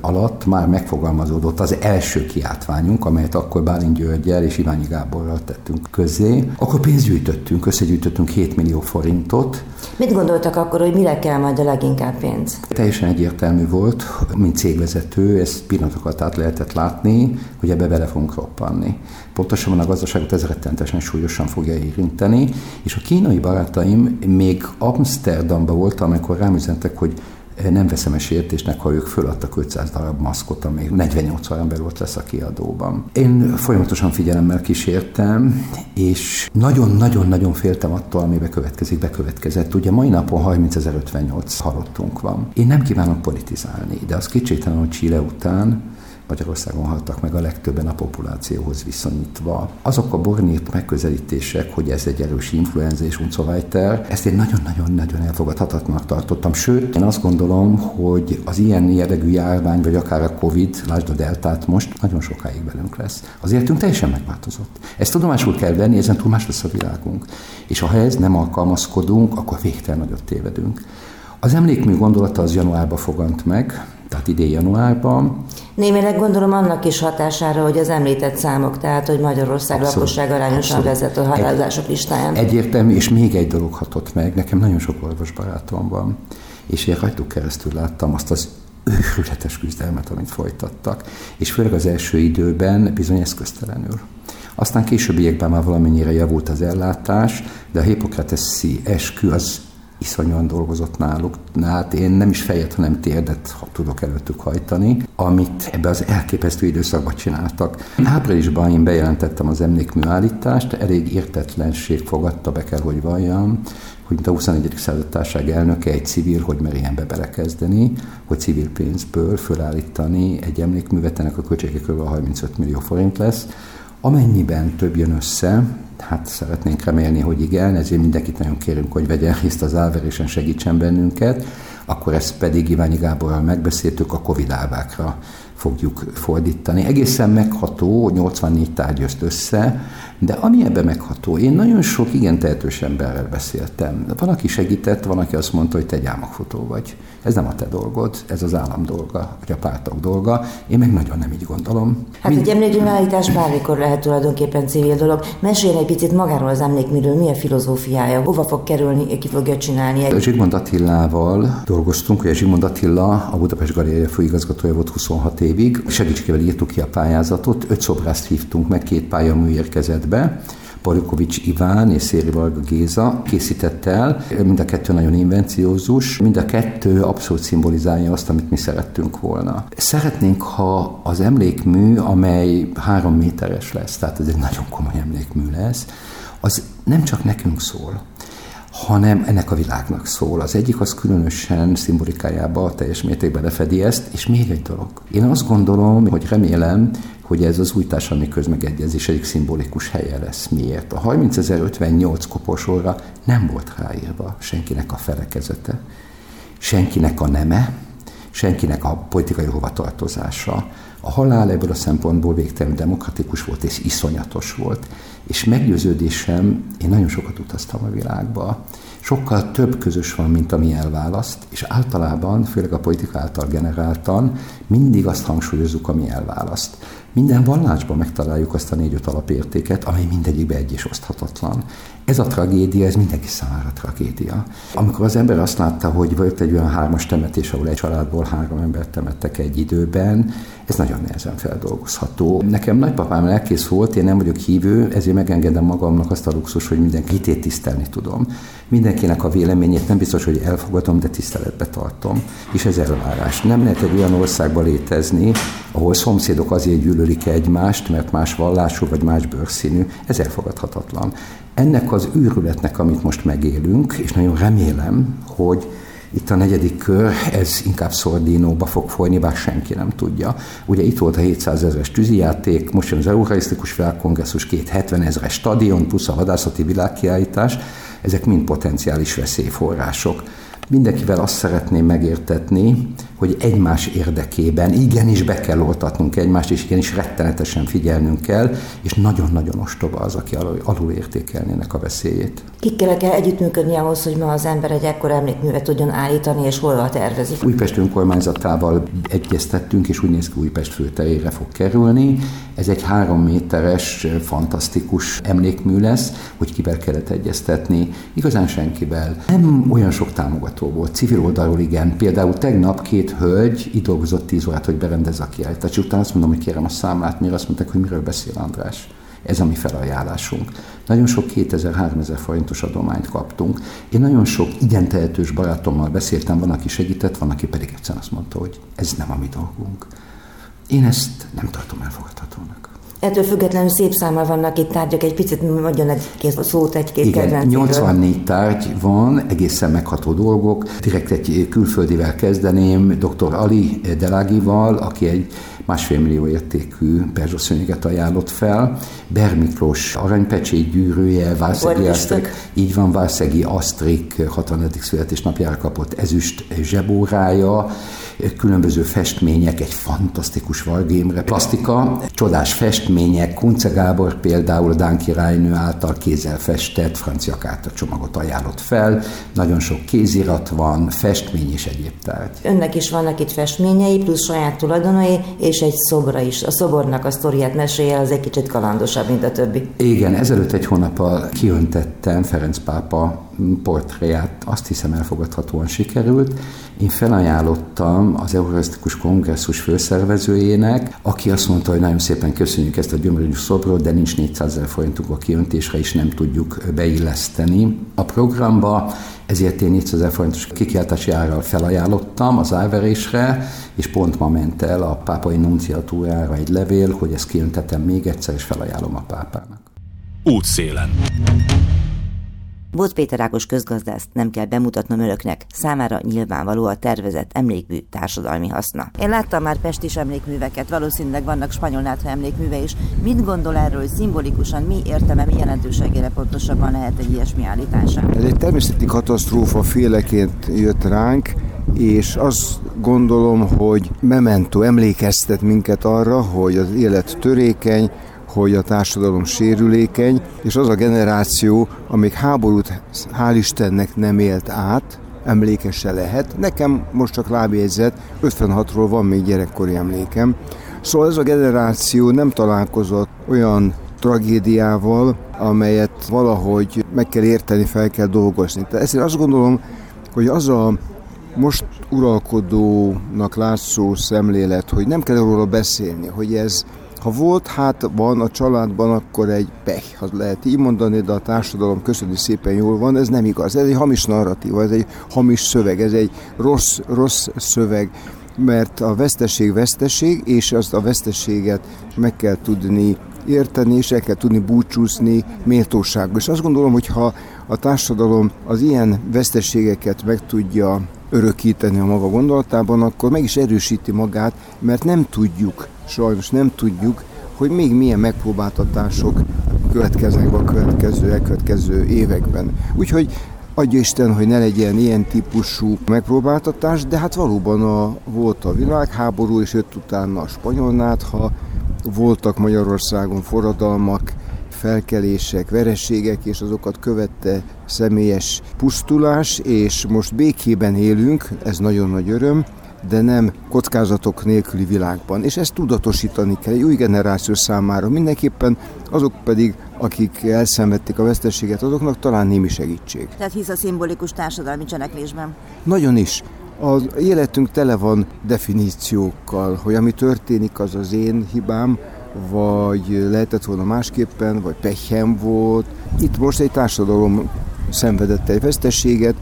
alatt már megfogalmazódott az első kiáltványunk, amelyet akkor Bálint Györgyel és Iványi Gáborral tettünk közé. Akkor pénzt gyűjtöttünk, összegyűjtöttünk 7 millió forintot. Mit gondoltak akkor, hogy mire kell majd a leginkább pénz? Teljesen egyértelmű volt, mint cégvezető, ezt pillanatokat át lehetett látni, hogy ebbe bele fogunk roppanni. Pontosabban a gazdaságot ez rettentesen súlyosan fogja érinteni, és a kínai barátaim még Amsterdamba voltam, amikor rám üzentek, hogy nem veszem esélyértésnek, ha ők föladtak 500 darab maszkot, ami 48 órán belül ott lesz a kiadóban. Én folyamatosan figyelemmel kísértem, és nagyon-nagyon-nagyon féltem attól, ami bekövetkezik, bekövetkezett. Ugye mai napon 30.058 halottunk van. Én nem kívánok politizálni, de az kétségtelen, hogy Chile után Magyarországon haltak meg a legtöbben a populációhoz viszonyítva. Azok a bornírt megközelítések, hogy ez egy erős influenza és uncovajter, ezt én nagyon-nagyon-nagyon elfogadhatatlanak tartottam. Sőt, én azt gondolom, hogy az ilyen jellegű járvány, vagy akár a Covid, lásd a deltát most, nagyon sokáig velünk lesz. Az életünk teljesen megváltozott. Ezt tudomásul kell venni, ezen túl más lesz a világunk. És ha ez nem alkalmazkodunk, akkor végtelen nagyot tévedünk. Az emlékmű gondolata az januárban fogant meg, tehát idén januárban. Némileg gondolom annak is hatására, hogy az említett számok, tehát hogy Magyarország abszolút, lakosság arányosan abszolút. vezet a halálozások listáján. Egyértelmű, és még egy dolog hatott meg, nekem nagyon sok orvosbarátom van, és én rajtuk keresztül láttam azt az őrületes küzdelmet, amit folytattak, és főleg az első időben bizony eszköztelenül. Aztán későbbiekben már valamennyire javult az ellátás, de a hipokrateszi eskü az iszonyúan dolgozott náluk. Na, hát én nem is fejet, hanem térdet tudok előttük hajtani, amit ebbe az elképesztő időszakban csináltak. Áprilisban én bejelentettem az emlékműállítást, elég értetlenség fogadta, be kell, hogy valljam, hogy mint a 21. századtárság elnöke egy civil, hogy mer ilyenbe belekezdeni, hogy civil pénzből fölállítani egy emlékművet, ennek a költsége kb. 35 millió forint lesz, amennyiben több jön össze, Hát szeretnénk remélni, hogy igen, ezért mindenkit nagyon kérünk, hogy vegyen részt az álverésen, segítsen bennünket, akkor ezt pedig Iványi Gáborral megbeszéltük, a Covid álvákra fogjuk fordítani. Egészen megható, 84 tárgy össze, de ami ebben megható, én nagyon sok igen tehetős emberrel beszéltem. Van, aki segített, van, aki azt mondta, hogy te gyámakfutó vagy. Ez nem a te dolgod, ez az állam dolga, vagy a pártok dolga. Én meg nagyon nem így gondolom. Hát Mind... egy emlékműállítás bármikor lehet tulajdonképpen civil dolog. Mesélj egy picit magáról az emlékműről, mi a filozófiája, hova fog kerülni, ki fogja csinálni. A Zsigmond Attilával dolgoztunk, a Zsigmond Attila a Budapest Galéria főigazgatója volt 26 évig. Segítségével írtuk ki a pályázatot, öt szobrászt hívtunk meg, két pályamű érkezett be. Palikovics Iván és Széri Valga Géza készítette el. Mind a kettő nagyon invenciózus, mind a kettő abszolút szimbolizálja azt, amit mi szerettünk volna. Szeretnénk, ha az emlékmű, amely három méteres lesz, tehát ez egy nagyon komoly emlékmű lesz, az nem csak nekünk szól, hanem ennek a világnak szól. Az egyik az különösen szimbolikájába teljes mértékben lefedi ezt, és még egy dolog. Én azt gondolom, hogy remélem, hogy ez az új társadalmi közmegegyezés egyik szimbolikus helye lesz. Miért? A 30.058 koporsóra nem volt ráírva senkinek a felekezete, senkinek a neme, senkinek a politikai hovatartozása. A halál ebből a szempontból végtelenül demokratikus volt és iszonyatos volt. És meggyőződésem, én nagyon sokat utaztam a világba, sokkal több közös van, mint ami elválaszt, és általában, főleg a politika által generáltan, mindig azt hangsúlyozzuk, ami elválaszt. Minden vallásban megtaláljuk azt a négy-öt alapértéket, amely mindegyikbe egy és oszthatatlan. Ez a tragédia, ez mindenki számára tragédia. Amikor az ember azt látta, hogy volt egy olyan hármas temetés, ahol egy családból három embert temettek egy időben, ez nagyon nehezen feldolgozható. Nekem nagypapám lelkész volt, én nem vagyok hívő, ezért megengedem magamnak azt a luxus, hogy mindenki hitét tisztelni tudom. Mindenkinek a véleményét nem biztos, hogy elfogadom, de tiszteletbe tartom. És ez elvárás. Nem lehet egy olyan országban létezni, ahol szomszédok azért gyűlölik egymást, mert más vallású vagy más bőrszínű. Ez elfogadhatatlan. Ennek az őrületnek, amit most megélünk, és nagyon remélem, hogy itt a negyedik kör, ez inkább szordínóba fog folyni, bár senki nem tudja. Ugye itt volt a 700 ezeres tűzijáték, most jön az Eucharisztikus Világkongresszus, két 70 ezeres stadion, plusz a hadászati világkiállítás, ezek mind potenciális veszélyforrások. Mindenkivel azt szeretném megértetni, hogy egymás érdekében igenis be kell oltatnunk egymást, és igenis rettenetesen figyelnünk kell, és nagyon-nagyon ostoba az, aki alul, alul értékelnének a veszélyét. Kikkel kell együttműködni ahhoz, hogy ma az ember egy ekkor emlékművet tudjon állítani, és hol tervezik? Újpest önkormányzatával egyeztettünk, és úgy néz ki Újpest főterére fog kerülni. Ez egy három méteres, fantasztikus emlékmű lesz, hogy kivel kellett egyeztetni. Igazán senkivel. Nem olyan sok támogató volt. Civil oldalról igen. Például tegnap két két hölgy itt dolgozott 10 órát, hogy berendezze a kiállítást. Utána azt mondom, hogy kérem a számlát, mire azt mondták, hogy miről beszél András. Ez a mi felajánlásunk. Nagyon sok 2000-3000 forintos adományt kaptunk. Én nagyon sok igen tehetős barátommal beszéltem, van, aki segített, van, aki pedig egyszerűen azt mondta, hogy ez nem a mi dolgunk. Én ezt nem tartom elfogadhatónak. Ettől függetlenül szép számmal vannak itt tárgyak, egy picit mondjon egy-két szót, egy-két Igen, 84 tárgy van, egészen megható dolgok. Direkt egy külföldivel kezdeném, dr. Ali Delágival, aki egy másfél millió értékű perzsoszönyeget ajánlott fel. Ber Miklós aranypecsét gyűrűje, Válszegi Asztrik, így van, Válszegi Asztrik 60. születésnapjára kapott ezüst zsebórája, különböző festmények, egy fantasztikus Vargémre plastika, csodás festmények, Kunce Gábor például a Dán királynő által kézzel festett francia csomagot ajánlott fel, nagyon sok kézirat van, festmény és egyéb tárgy. Önnek is vannak itt festményei, plusz saját tulajdonai, és egy szobra is. A szobornak a sztoriát mesélje, az egy kicsit kalandosabb, mint a többi. Igen, ezelőtt egy hónappal kiöntettem Ferenc pápa portréját, azt hiszem elfogadhatóan sikerült. Én felajánlottam az Eucharisztikus Kongresszus főszervezőjének, aki azt mondta, hogy nagyon szépen köszönjük ezt a gyömörű szobrot, de nincs 400 ezer forintunk a kiöntésre, és nem tudjuk beilleszteni a programba, ezért én 400 ezer forintos kikiáltási árral felajánlottam az árverésre, és pont ma ment el a pápai nunciatúrára egy levél, hogy ezt kiöntetem még egyszer, és felajánlom a pápának. Útszélen. Bot Péter Ákos közgazdászt nem kell bemutatnom önöknek, számára nyilvánvaló a tervezett emlékmű társadalmi haszna. Én láttam már pestis emlékműveket, valószínűleg vannak spanyol nátha emlékműve is. Mit gondol erről, hogy szimbolikusan mi értelme, mi jelentőségére pontosabban lehet egy ilyesmi állítása? Ez egy természeti katasztrófa féleként jött ránk, és azt gondolom, hogy memento emlékeztet minket arra, hogy az élet törékeny, hogy a társadalom sérülékeny, és az a generáció, amíg háborút hál' Istennek nem élt át, emlékese lehet. Nekem most csak lábjegyzet, 56-ról van még gyerekkori emlékem. Szóval ez a generáció nem találkozott olyan tragédiával, amelyet valahogy meg kell érteni, fel kell dolgozni. Tehát ezért azt gondolom, hogy az a most uralkodónak látszó szemlélet, hogy nem kell róla beszélni, hogy ez ha volt, hát van a családban, akkor egy pech, ha lehet így mondani, de a társadalom köszöni szépen jól van, ez nem igaz. Ez egy hamis narratíva, ez egy hamis szöveg, ez egy rossz, rossz szöveg, mert a veszteség veszteség, és azt a veszteséget meg kell tudni érteni, és el kell tudni búcsúzni méltóságban. És azt gondolom, hogy ha a társadalom az ilyen veszteségeket meg tudja örökíteni a maga gondolatában, akkor meg is erősíti magát, mert nem tudjuk, sajnos nem tudjuk, hogy még milyen megpróbáltatások következnek a következő, elkövetkező években. Úgyhogy adja Isten, hogy ne legyen ilyen típusú megpróbáltatás, de hát valóban a, volt a világháború, és jött utána a spanyolnátha, voltak Magyarországon forradalmak, felkelések, verességek, és azokat követte személyes pusztulás, és most békében élünk, ez nagyon nagy öröm, de nem kockázatok nélküli világban. És ezt tudatosítani kell egy új generáció számára. Mindenképpen azok pedig, akik elszenvedték a veszteséget, azoknak talán némi segítség. Tehát hisz a szimbolikus társadalmi cselekvésben? Nagyon is. Az életünk tele van definíciókkal, hogy ami történik, az az én hibám, vagy lehetett volna másképpen, vagy pechem volt. Itt most egy társadalom szenvedett egy veszteséget,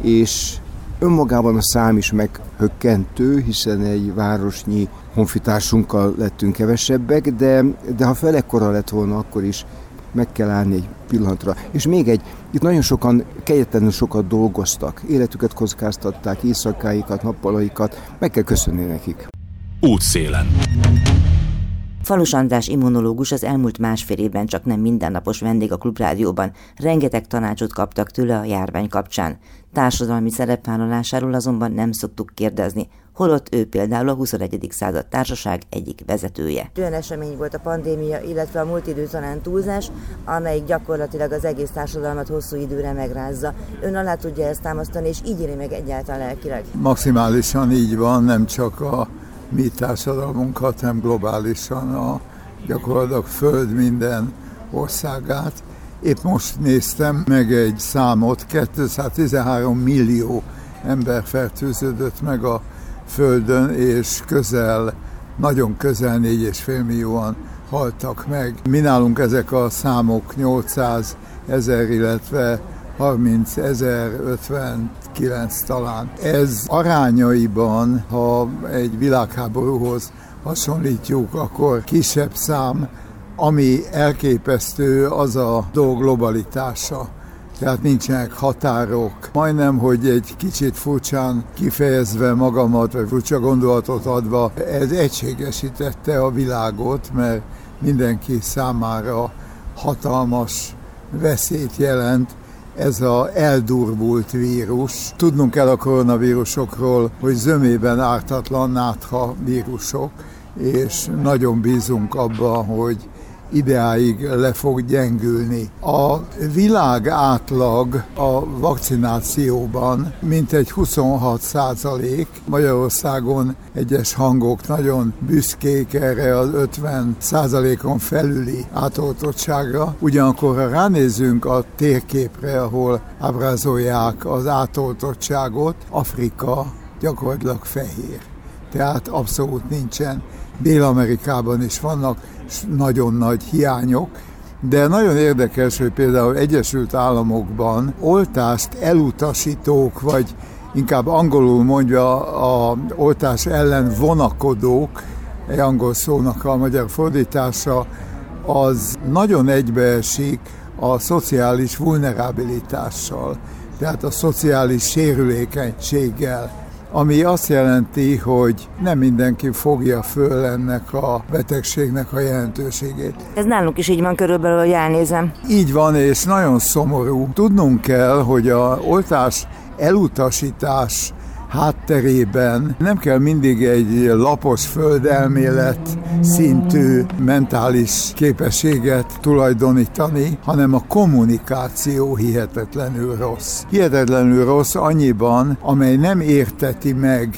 és önmagában a szám is meghökkentő, hiszen egy városnyi honfitársunkkal lettünk kevesebbek, de, de ha felekkora lett volna, akkor is meg kell állni egy pillanatra. És még egy, itt nagyon sokan, kegyetlenül sokat dolgoztak, életüket kockáztatták, éjszakáikat, nappalaikat, meg kell köszönni nekik. Útszélen. Falus András immunológus az elmúlt másfél évben csak nem mindennapos vendég a Klubrádióban, rengeteg tanácsot kaptak tőle a járvány kapcsán. Társadalmi szerepvállalásáról azonban nem szoktuk kérdezni, holott ő például a 21. század társaság egyik vezetője. Olyan esemény volt a pandémia, illetve a múlt idő talán túlzás, amelyik gyakorlatilag az egész társadalmat hosszú időre megrázza. Ön alá tudja ezt támasztani, és így éri meg egyáltalán lelkileg? Maximálisan így van, nem csak a mi társadalmunkat, hanem globálisan a gyakorlatilag Föld minden országát. Épp most néztem meg egy számot, 213 millió ember fertőződött meg a Földön, és közel, nagyon közel 4,5 millióan haltak meg. Mi nálunk ezek a számok 800 ezer, illetve 30 ezer, 59 talán. Ez arányaiban, ha egy világháborúhoz hasonlítjuk, akkor kisebb szám, ami elképesztő, az a dolg globalitása. Tehát nincsenek határok. Majdnem, hogy egy kicsit furcsán kifejezve magamat, vagy furcsa gondolatot adva, ez egységesítette a világot, mert mindenki számára hatalmas veszélyt jelent ez a eldurvult vírus. Tudnunk kell a koronavírusokról, hogy zömében ártatlan nátha vírusok, és nagyon bízunk abban, hogy ideáig le fog gyengülni. A világ átlag a vakcinációban mintegy 26 százalék. Magyarországon egyes hangok nagyon büszkék erre az 50 százalékon felüli átoltottságra. Ugyanakkor, ha ránézünk a térképre, ahol ábrázolják az átoltottságot, Afrika gyakorlatilag fehér. Tehát abszolút nincsen. Dél-Amerikában is vannak nagyon nagy hiányok, de nagyon érdekes, hogy például Egyesült Államokban oltást elutasítók, vagy inkább angolul mondja a oltás ellen vonakodók, egy angol szónak a magyar fordítása, az nagyon egybeesik a szociális vulnerabilitással, tehát a szociális sérülékenységgel ami azt jelenti, hogy nem mindenki fogja föl ennek a betegségnek a jelentőségét. Ez nálunk is így van körülbelül, hogy elnézem. Így van, és nagyon szomorú. Tudnunk kell, hogy a oltás elutasítás hátterében nem kell mindig egy lapos földelmélet szintű mentális képességet tulajdonítani, hanem a kommunikáció hihetetlenül rossz. Hihetetlenül rossz annyiban, amely nem érteti meg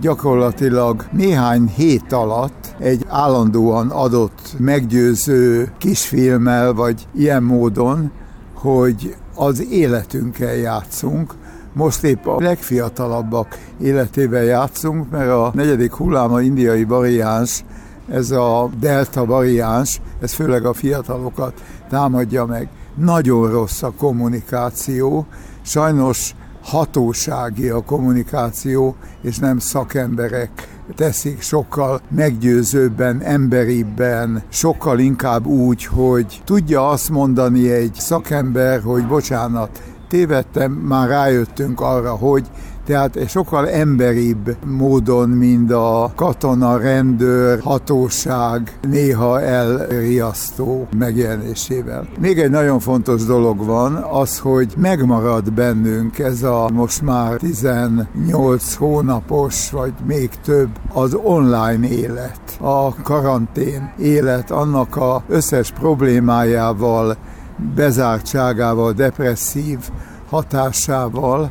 gyakorlatilag néhány hét alatt egy állandóan adott meggyőző kisfilmmel, vagy ilyen módon, hogy az életünkkel játszunk, most épp a legfiatalabbak életével játszunk, mert a negyedik hullám a indiai variáns, ez a delta variáns, ez főleg a fiatalokat támadja meg. Nagyon rossz a kommunikáció, sajnos hatósági a kommunikáció, és nem szakemberek teszik sokkal meggyőzőbben, emberibben, sokkal inkább úgy, hogy tudja azt mondani egy szakember, hogy bocsánat, tévedtem, már rájöttünk arra, hogy tehát sokkal emberibb módon, mint a katona, rendőr, hatóság néha elriasztó megjelenésével. Még egy nagyon fontos dolog van, az, hogy megmarad bennünk ez a most már 18 hónapos, vagy még több, az online élet, a karantén élet, annak a összes problémájával, bezártságával, depresszív hatásával,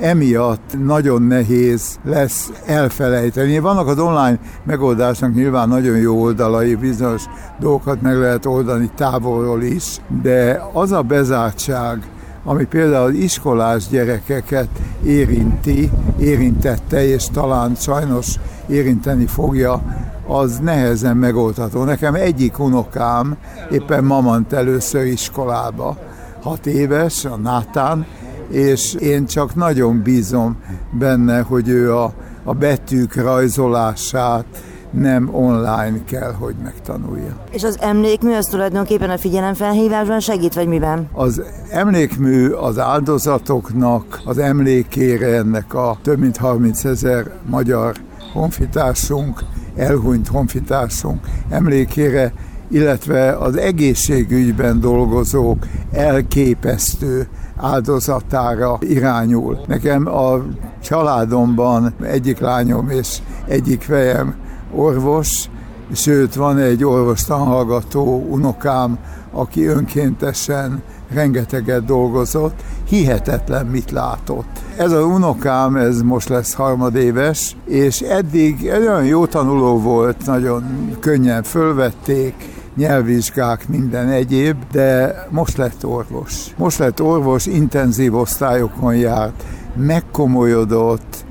emiatt nagyon nehéz lesz elfelejteni. Vannak az online megoldásnak nyilván nagyon jó oldalai, bizonyos dolgokat meg lehet oldani távolról is, de az a bezártság, ami például az iskolás gyerekeket érinti, érintette, és talán sajnos érinteni fogja, az nehezen megoldható. Nekem egyik unokám éppen mamant először iskolába, hat éves, a Nátán, és én csak nagyon bízom benne, hogy ő a, a betűk rajzolását nem online kell, hogy megtanulja. És az emlékmű az tulajdonképpen a figyelemfelhívásban segít, vagy miben? Az emlékmű az áldozatoknak az emlékére ennek a több mint 30 ezer magyar honfitársunk, elhunyt honfitársunk emlékére, illetve az egészségügyben dolgozók elképesztő áldozatára irányul. Nekem a családomban egyik lányom és egyik fejem orvos, sőt van egy orvostanhallgató unokám, aki önkéntesen rengeteget dolgozott, hihetetlen mit látott. Ez az unokám, ez most lesz harmadéves, és eddig egy olyan jó tanuló volt, nagyon könnyen fölvették, nyelvvizsgák, minden egyéb, de most lett orvos. Most lett orvos, intenzív osztályokon járt, megkomolyodott,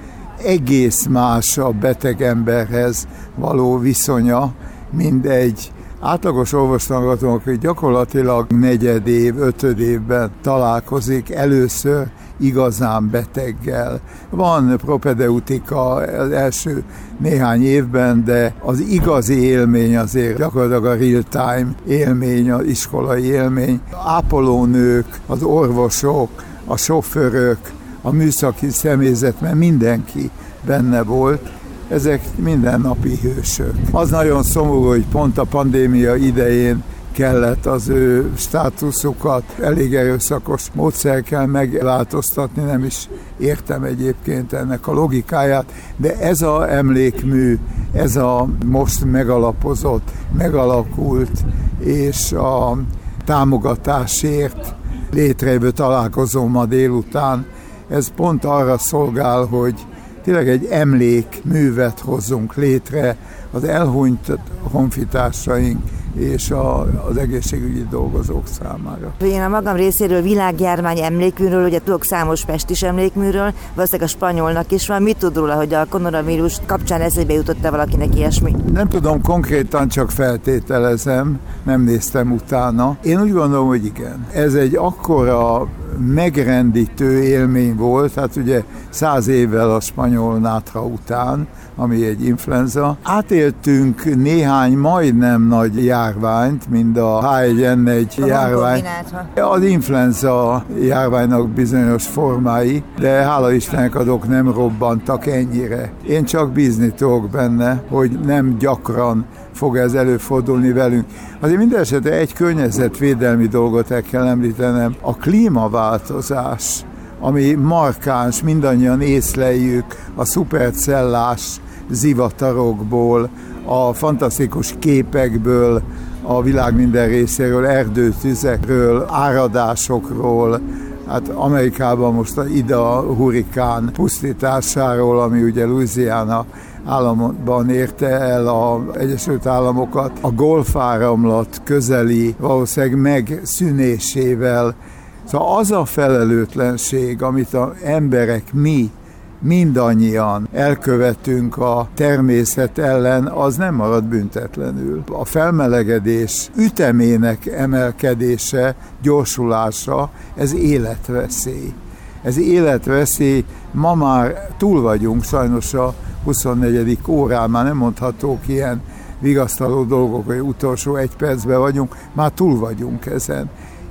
egész más a beteg emberhez való viszonya, mint egy átlagos orvostangatom, aki gyakorlatilag negyed év, ötöd évben találkozik először igazán beteggel. Van propedeutika az első néhány évben, de az igazi élmény azért gyakorlatilag a real-time élmény, az iskolai élmény. Ápolónők, az orvosok, a sofőrök, a műszaki személyzet, mert mindenki benne volt, ezek mindennapi hősök. Az nagyon szomorú, hogy pont a pandémia idején kellett az ő státuszukat elég erőszakos módszer kell megváltoztatni, nem is értem egyébként ennek a logikáját, de ez a emlékmű, ez a most megalapozott, megalakult, és a támogatásért létrejövő találkozó ma délután, ez pont arra szolgál, hogy tényleg egy emlékművet hozzunk létre az elhunyt honfitársaink és a, az egészségügyi dolgozók számára. Én a magam részéről világjárvány emlékműről, ugye tudok számos pestis emlékműről, valószínűleg a spanyolnak is van. Mit tud róla, hogy a koronavírus kapcsán eszébe jutott-e valakinek ilyesmi? Nem tudom, konkrétan csak feltételezem, nem néztem utána. Én úgy gondolom, hogy igen. Ez egy akkora megrendítő élmény volt, hát ugye száz évvel a spanyol nátra után, ami egy influenza. Átéltünk néhány majdnem nagy járványt, mint a H1N1 járvány. Az influenza járványnak bizonyos formái, de hála Istennek azok nem robbantak ennyire. Én csak bízni tudok benne, hogy nem gyakran fog ez előfordulni velünk. Azért minden esetre egy környezetvédelmi dolgot el kell említenem, a klímaváltozás ami markáns, mindannyian észleljük a szupercellás zivatarokból, a fantasztikus képekből, a világ minden részéről, erdőtüzekről, áradásokról, hát Amerikában most a Ida hurikán pusztításáról, ami ugye Louisiana államban érte el az Egyesült Államokat, a golfáramlat közeli valószínűleg megszűnésével. Szóval az a felelőtlenség, amit az emberek mi mindannyian elkövetünk a természet ellen, az nem marad büntetlenül. A felmelegedés ütemének emelkedése, gyorsulása, ez életveszély. ez életveszély, ma már túl vagyunk, sajnos a 24. órán már nem mondhatók ilyen vigasztaló dolgok, hogy utolsó egy percben vagyunk, már túl vagyunk ezen.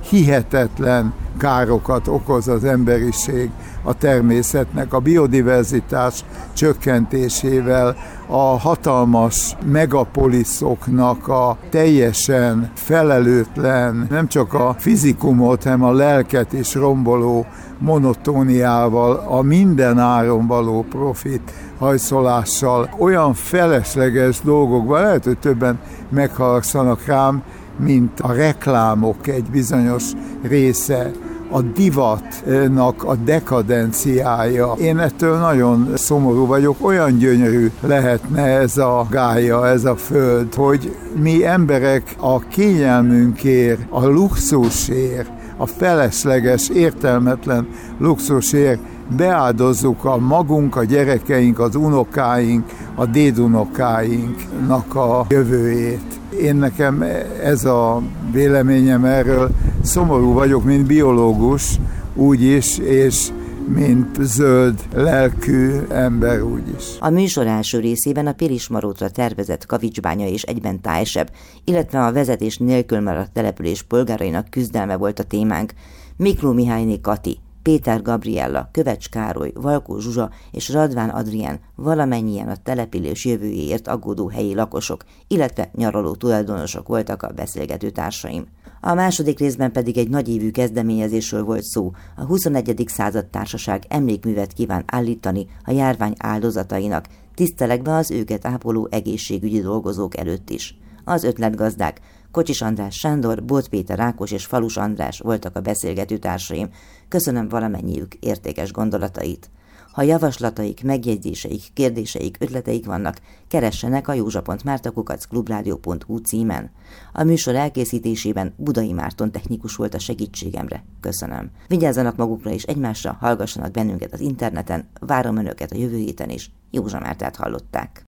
Hihetetlen károkat okoz az emberiség a természetnek, a biodiverzitás csökkentésével, a hatalmas megapoliszoknak a teljesen felelőtlen, nem csak a fizikumot, hanem a lelket is romboló monotóniával, a minden áron való profit hajszolással, olyan felesleges dolgokban, lehet, hogy többen megharagszanak rám, mint a reklámok egy bizonyos része, a divatnak a dekadenciája. Én ettől nagyon szomorú vagyok, olyan gyönyörű lehetne ez a gája, ez a föld, hogy mi emberek a kényelmünkért, a luxusért, a felesleges, értelmetlen luxusért beáldozzuk a magunk, a gyerekeink, az unokáink, a dédunokáinknak a jövőjét. Én nekem ez a véleményem erről, szomorú vagyok, mint biológus, úgy is, és mint zöld lelkű ember úgyis. A műsor első részében a Pirismarótra tervezett kavicsbánya és egyben tájseb, illetve a vezetés nélkül maradt település polgárainak küzdelme volt a témánk. Mikló Mihályné Kati, Péter Gabriella, Kövecs Károly, Valkó Zsuzsa és Radván Adrien valamennyien a település jövőjéért aggódó helyi lakosok, illetve nyaraló tulajdonosok voltak a beszélgető társaim. A második részben pedig egy nagyévű kezdeményezésről volt szó. A 21. század társaság emlékművet kíván állítani a járvány áldozatainak, tisztelekbe az őket ápoló egészségügyi dolgozók előtt is. Az ötletgazdák Kocsis András Sándor, Bot Péter Rákos és Falus András voltak a beszélgető társaim. Köszönöm valamennyiük értékes gondolatait. Ha javaslataik, megjegyzéseik, kérdéseik, ötleteik vannak, keressenek a józsa.mártakukacklubrádió.hu címen. A műsor elkészítésében Budai Márton technikus volt a segítségemre. Köszönöm. Vigyázzanak magukra és egymásra, hallgassanak bennünket az interneten, várom önöket a jövő héten is. Józsa Mártát hallották.